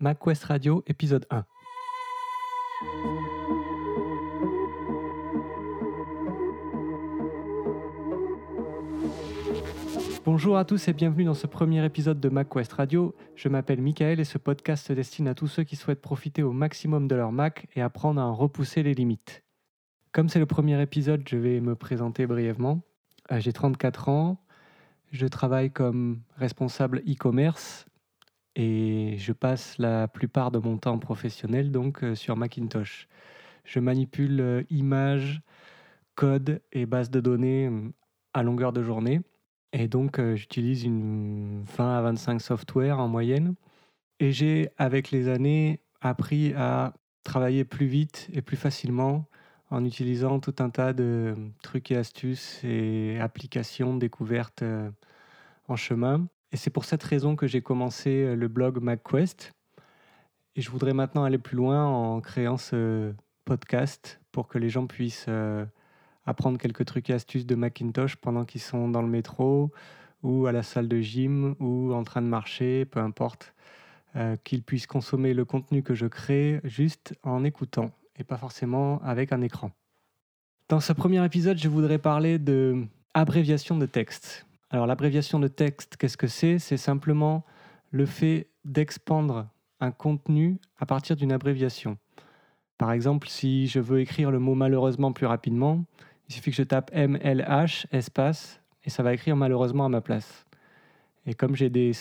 MacQuest Radio épisode 1. Bonjour à tous et bienvenue dans ce premier épisode de MacQuest Radio. Je m'appelle Michael et ce podcast se destine à tous ceux qui souhaitent profiter au maximum de leur Mac et apprendre à en repousser les limites. Comme c'est le premier épisode, je vais me présenter brièvement. Euh, J'ai 34 ans, je travaille comme responsable e-commerce et je passe la plupart de mon temps professionnel donc euh, sur Macintosh. Je manipule euh, images, code et bases de données euh, à longueur de journée et donc euh, j'utilise une 20 à 25 softwares en moyenne et j'ai avec les années appris à travailler plus vite et plus facilement en utilisant tout un tas de trucs et astuces et applications découvertes en chemin. Et c'est pour cette raison que j'ai commencé euh, le blog MacQuest. Et je voudrais maintenant aller plus loin en créant ce podcast pour que les gens puissent euh, apprendre quelques trucs et astuces de Macintosh pendant qu'ils sont dans le métro ou à la salle de gym ou en train de marcher, peu importe. Euh, qu'ils puissent consommer le contenu que je crée juste en écoutant et pas forcément avec un écran. Dans ce premier épisode, je voudrais parler de abréviation de texte. Alors l'abréviation de texte, qu'est-ce que c'est? C'est simplement le fait d'expandre un contenu à partir d'une abréviation. Par exemple, si je veux écrire le mot malheureusement plus rapidement, il suffit que je tape MLH espace et ça va écrire malheureusement à ma place. Et comme j'ai des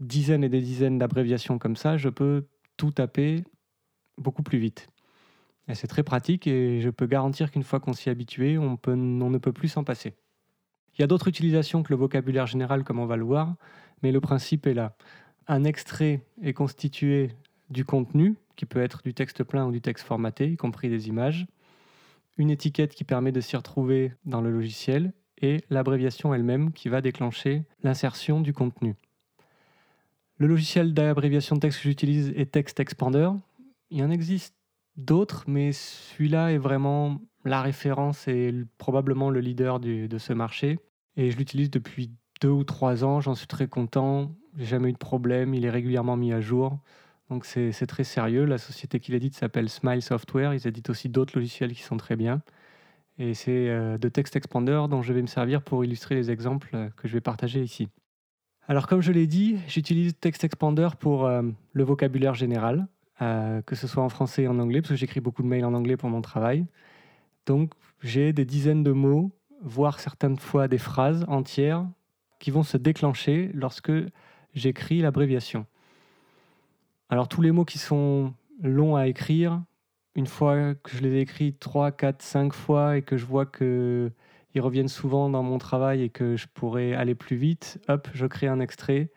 dizaines et des dizaines d'abréviations comme ça, je peux tout taper beaucoup plus vite. Et c'est très pratique et je peux garantir qu'une fois qu'on s'y est on ne peut plus s'en passer. Il y a d'autres utilisations que le vocabulaire général, comme on va le voir, mais le principe est là. Un extrait est constitué du contenu, qui peut être du texte plein ou du texte formaté, y compris des images, une étiquette qui permet de s'y retrouver dans le logiciel, et l'abréviation elle-même qui va déclencher l'insertion du contenu. Le logiciel d'abréviation de texte que j'utilise est Text Expander. Il en existe d'autres, mais celui-là est vraiment la référence et probablement le leader de ce marché. Et je l'utilise depuis deux ou trois ans, j'en suis très content, j'ai jamais eu de problème, il est régulièrement mis à jour. Donc c'est très sérieux. La société qui l'édite s'appelle Smile Software, ils éditent aussi d'autres logiciels qui sont très bien. Et c'est euh, de Text Expander dont je vais me servir pour illustrer les exemples que je vais partager ici. Alors comme je l'ai dit, j'utilise Text Expander pour euh, le vocabulaire général, euh, que ce soit en français et en anglais, parce que j'écris beaucoup de mails en anglais pour mon travail. Donc j'ai des dizaines de mots, voire certaines fois des phrases entières qui vont se déclencher lorsque j'écris l'abréviation. Alors tous les mots qui sont longs à écrire, une fois que je les ai écrits 3, 4, 5 fois et que je vois que ils reviennent souvent dans mon travail et que je pourrais aller plus vite, hop, je crée un extrait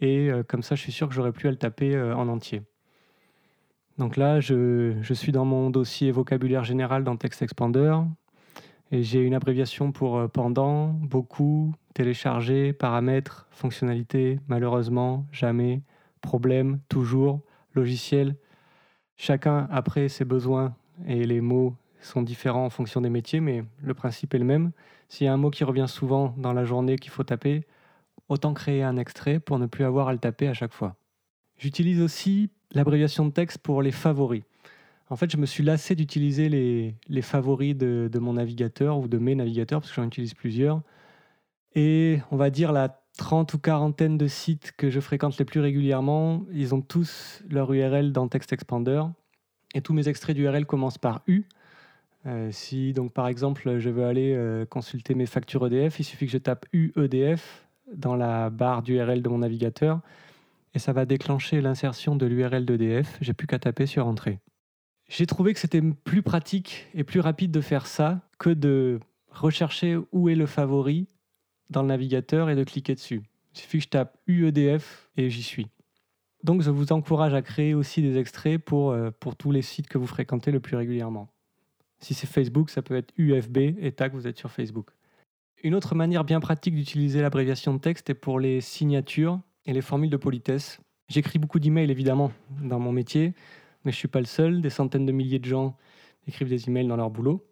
et euh, comme ça je suis sûr que j'aurai plus à le taper euh, en entier. Donc là, je, je suis dans mon dossier vocabulaire général dans Text Expander j'ai une abréviation pour euh, pendant, beaucoup, télécharger, paramètres, fonctionnalités, malheureusement, jamais, problème, toujours, logiciel. Chacun après ses besoins et les mots sont différents en fonction des métiers, mais le principe est le même. S'il y a un mot qui revient souvent dans la journée qu'il faut taper, autant créer un extrait pour ne plus avoir à le taper à chaque fois. J'utilise aussi l'abréviation de texte pour les favoris. En fait, je me suis lassé d'utiliser les, favoris de, de mon navigateur ou de mes navigateurs, parce que j'en utilise plusieurs. Et on va dire la trente ou quarantaine de sites que je fréquente les plus régulièrement, ils ont tous leur URL dans Text Expander. Et tous mes extraits d'URL commencent par U. Euh, si donc par exemple je veux aller euh, consulter mes factures EDF, il suffit que je tape UEDF dans la barre d'URL de mon navigateur et ça va déclencher l'insertion de l'URL d'EDF. J'ai plus qu'à taper sur Entrée. J'ai trouvé que c'était plus pratique et plus rapide de faire ça que de rechercher où est le favori dans le navigateur et de cliquer dessus. Il suffit que je tape UEDF et j'y suis. Donc je vous encourage à créer aussi des extraits pour, euh, pour tous les sites que vous fréquentez le plus régulièrement. Si c'est Facebook, ça peut être UFB et tac, vous êtes sur Facebook. Une autre manière bien pratique d'utiliser l'abréviation de texte est pour les signatures et les formules de politesse. J'écris beaucoup d'emails évidemment dans mon métier, mais je suis pas le seul. Des centaines de milliers de gens écrivent des emails dans leur boulot.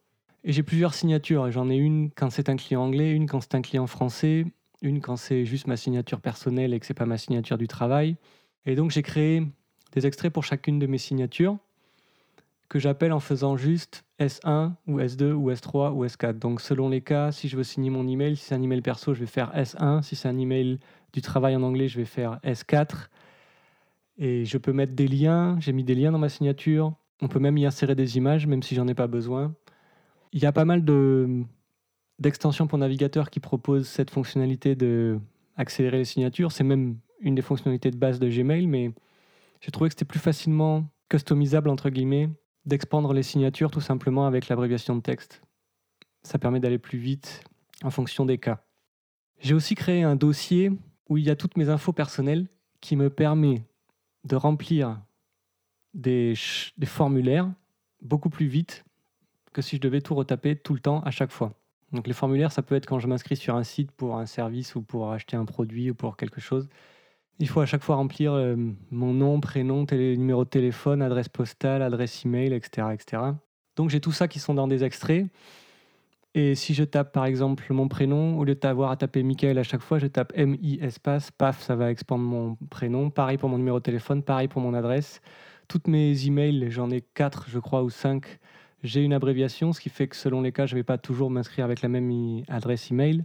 Et j'ai plusieurs signatures. J'en ai une quand c'est un client anglais, une quand c'est un client français, une quand c'est juste ma signature personnelle et que c'est pas ma signature du travail. Et donc j'ai créé des extraits pour chacune de mes signatures que j'appelle en faisant juste S1 ou S2 ou S3 ou S4. Donc selon les cas, si je veux signer mon email, si c'est un email perso, je vais faire S1. Si c'est un email du travail en anglais, je vais faire S4. Et je peux mettre des liens. J'ai mis des liens dans ma signature. On peut même y insérer des images, même si j'en ai pas besoin. Il y a pas mal de, d'extensions pour navigateur qui proposent cette fonctionnalité de accélérer les signatures. C'est même une des fonctionnalités de base de Gmail, mais j'ai trouvé que c'était plus facilement customisable entre guillemets d'expandre les signatures tout simplement avec l'abréviation de texte. Ça permet d'aller plus vite en fonction des cas. J'ai aussi créé un dossier où il y a toutes mes infos personnelles qui me permet de remplir des, formulaires beaucoup plus vite que si je devais tout retaper tout le temps à chaque fois. Donc les formulaires, ça peut être quand je m'inscris sur un site pour un service ou pour acheter un produit ou pour quelque chose. Il faut à chaque fois remplir euh, mon nom, prénom, numéro de téléphone, adresse postale, adresse email, etc. etc. Donc j'ai tout ça qui sont dans des extraits. Et si je tape par exemple mon prénom, au lieu d'avoir à taper Michael à chaque fois, je tape MI espace, paf, ça va expandre mon prénom. Pareil pour mon numéro de téléphone, pareil pour mon adresse. Toutes mes emails, j'en ai 4 je crois ou 5, j'ai une abréviation, ce qui fait que selon les cas, je ne vais pas toujours m'inscrire avec la même adresse email.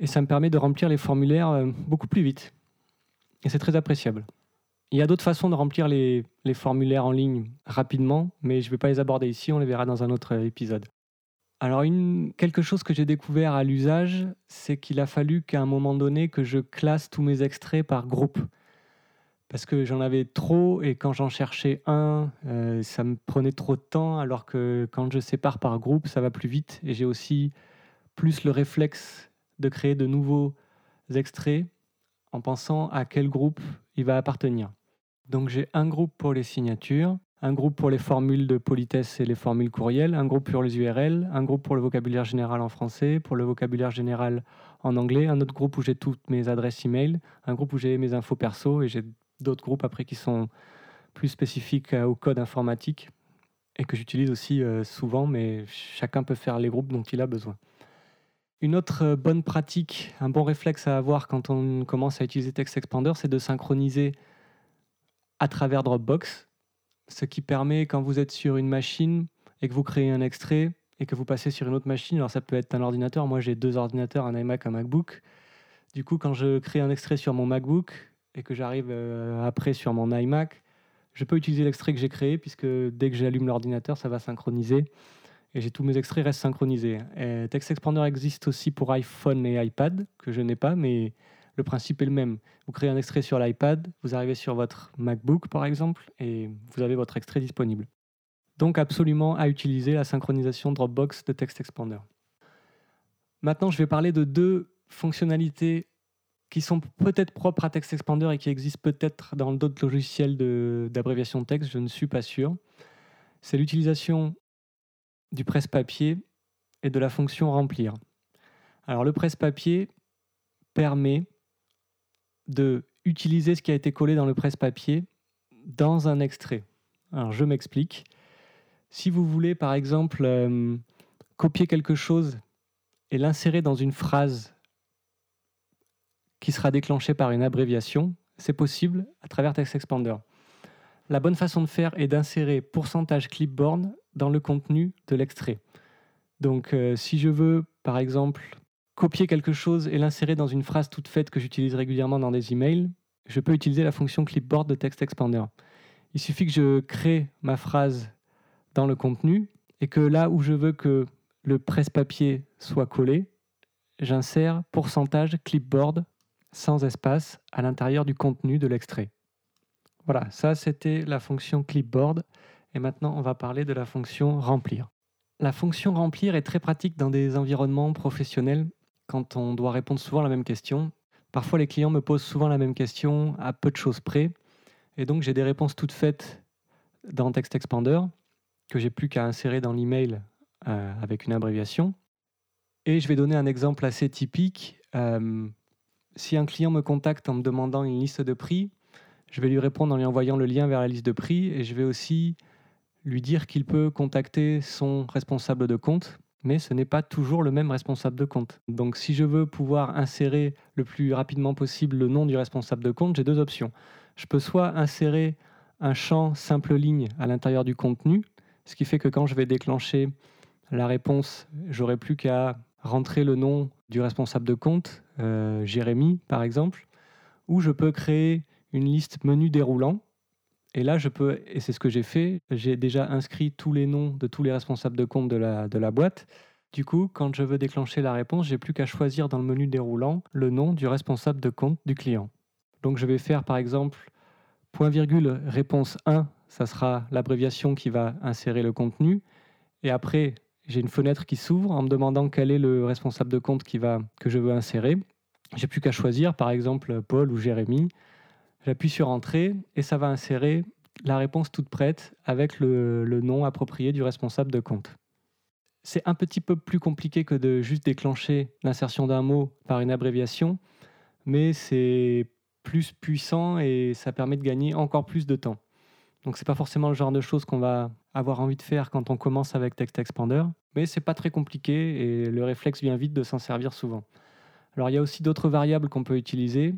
Et ça me permet de remplir les formulaires euh, beaucoup plus vite. Et c'est très appréciable. Il y a d'autres façons de remplir les, formulaires en ligne rapidement, mais je ne vais pas les aborder ici, on les verra dans un autre épisode. Alors, quelque chose que j'ai découvert à l'usage, c'est qu'il a fallu qu'à un moment donné que je classe tous mes extraits par groupe. Parce que j'en avais trop et quand j'en cherchais un, euh, ça me prenait trop de temps, alors que quand je sépare par groupe, ça va plus vite. Et j'ai aussi plus le réflexe de créer de nouveaux extraits en pensant à quel groupe il va appartenir. Donc j'ai un groupe pour les signatures, un groupe pour les formules de politesse et les formules courriels, un groupe pour les URL, un groupe pour le vocabulaire général en français, pour le vocabulaire général en anglais, un autre groupe où j'ai toutes mes adresses e-mail, un groupe où j'ai mes infos perso et j'ai d'autres groupes après qui sont plus spécifiques au code informatique et que j'utilise aussi euh, souvent, mais chacun peut faire les groupes dont il a besoin. Une autre euh, bonne pratique, un bon réflexe à avoir quand on commence à utiliser Text Expander, c'est de synchroniser à travers Dropbox, ce qui permet quand vous êtes sur une machine et que vous créez un extrait et que vous passez sur une autre machine, alors ça peut être un ordinateur, moi j'ai deux ordinateurs, un iMac, un MacBook. Du coup, quand je crée un extrait sur mon MacBook et que j'arrive euh, après sur mon iMac, je peux utiliser l'extrait que j'ai créé puisque dès que j'allume l'ordinateur, ça va synchroniser et j'ai tous mes extraits restent synchronisés. Et existe aussi pour iPhone et iPad, que je n'ai pas, mais le principe est le même. Vous créez un extrait sur l'iPad, vous arrivez sur votre MacBook par exemple, et vous avez votre extrait disponible. Donc absolument à utiliser la synchronisation Dropbox de Text Expander. Maintenant, je vais parler de deux fonctionnalités qui sont peut-être propres à Text Expander et qui existent peut-être dans d'autres logiciels d'abréviation texte, je ne suis pas sûr. C'est l'utilisation du presse-papier et de la fonction remplir. Alors le presse-papier permet de utiliser ce qui a été collé dans le presse-papier dans un extrait. Alors je m'explique. Si vous voulez par exemple euh, copier quelque chose et l'insérer dans une phrase qui sera déclenchée par une abréviation, c'est possible à travers TextExpander. La bonne façon de faire est d'insérer pourcentage clipboard dans le contenu de l'extrait. Donc euh, si je veux, par exemple, copier quelque chose et l'insérer dans une phrase toute faite que j'utilise régulièrement dans des emails, je peux utiliser la fonction clipboard de Text Expander. Il suffit que je crée ma phrase dans le contenu et que là où je veux que le presse-papier soit collé, j'insère pourcentage clipboard sans espace à l'intérieur du contenu de l'extrait. Voilà, ça c'était la fonction clipboard. Et maintenant, on va parler de la fonction remplir. La fonction remplir est très pratique dans des environnements professionnels quand on doit répondre souvent à la même question. Parfois, les clients me posent souvent la même question à peu de choses près. Et donc, j'ai des réponses toutes faites dans Text Expander que j'ai plus qu'à insérer dans l'email euh, avec une abréviation. Et je vais donner un exemple assez typique. Euh, si un client me contacte en me demandant une liste de prix, je vais lui répondre en lui envoyant le lien vers la liste de prix et je vais aussi lui dire qu'il peut contacter son responsable de compte, mais ce n'est pas toujours le même responsable de compte. Donc si je veux pouvoir insérer le plus rapidement possible le nom du responsable de compte, j'ai deux options. Je peux soit insérer un champ simple ligne à l'intérieur du contenu, ce qui fait que quand je vais déclencher la réponse, j'aurai plus qu'à rentrer le nom du responsable de compte, euh, Jérémy par exemple, ou je peux créer une liste menu déroulant. Et là, je peux, et c'est ce que j'ai fait, j'ai déjà inscrit tous les noms de tous les responsables de compte de la, de la boîte. Du coup, quand je veux déclencher la réponse, j'ai plus qu'à choisir dans le menu déroulant le nom du responsable de compte du client. Donc je vais faire par exemple point virgule réponse 1, ça sera l'abréviation qui va insérer le contenu. Et après, j'ai une fenêtre qui s'ouvre en me demandant quel est le responsable de compte qui va, que je veux insérer. J'ai plus qu'à choisir, par exemple, Paul ou Jérémy. J'appuie sur Entrée et ça va insérer la réponse toute prête avec le, nom approprié du responsable de compte. C'est un petit peu plus compliqué que de juste déclencher l'insertion d'un mot par une abréviation, mais c'est plus puissant et ça permet de gagner encore plus de temps. Donc c'est pas forcément le genre de choses qu'on va avoir envie de faire quand on commence avec Text Expander, mais c'est pas très compliqué et le réflexe vient vite de s'en servir souvent. Alors il y a aussi d'autres variables qu'on peut utiliser,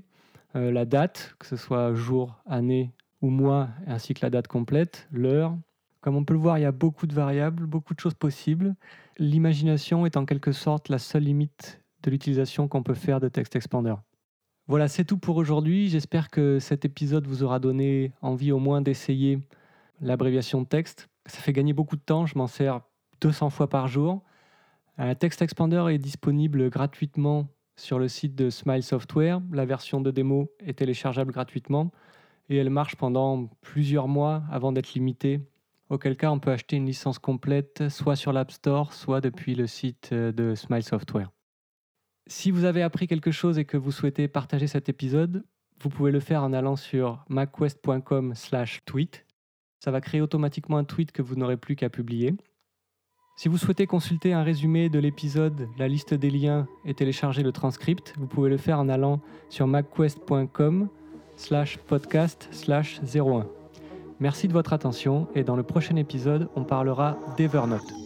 la date, que ce soit jour, année ou mois, ainsi que la date complète, l'heure. Comme on peut le voir, il y a beaucoup de variables, beaucoup de choses possibles. L'imagination est en quelque sorte la seule limite de l'utilisation qu'on peut faire de Text Expander. Voilà, c'est tout pour aujourd'hui. J'espère que cet épisode vous aura donné envie au moins d'essayer l'abréviation de texte. Ça fait gagner beaucoup de temps, je m'en sers 200 fois par jour. Un Text Expander est disponible gratuitement sur le site de Smile Software. La version de démo est téléchargeable gratuitement et elle marche pendant plusieurs mois avant d'être limitée. Auquel cas, on peut acheter une licence complète soit sur l'App Store, soit depuis le site de Smile Software. Si vous avez appris quelque chose et que vous souhaitez partager cet épisode, vous pouvez le faire en allant sur macquest.com/tweet. Ça va créer automatiquement un tweet que vous n'aurez plus qu'à publier. Si vous souhaitez consulter un résumé de l'épisode, la liste des liens et télécharger le transcript, vous pouvez le faire en allant sur macquest.com podcast 01. Merci de votre attention et dans le prochain épisode, on parlera d'Evernote.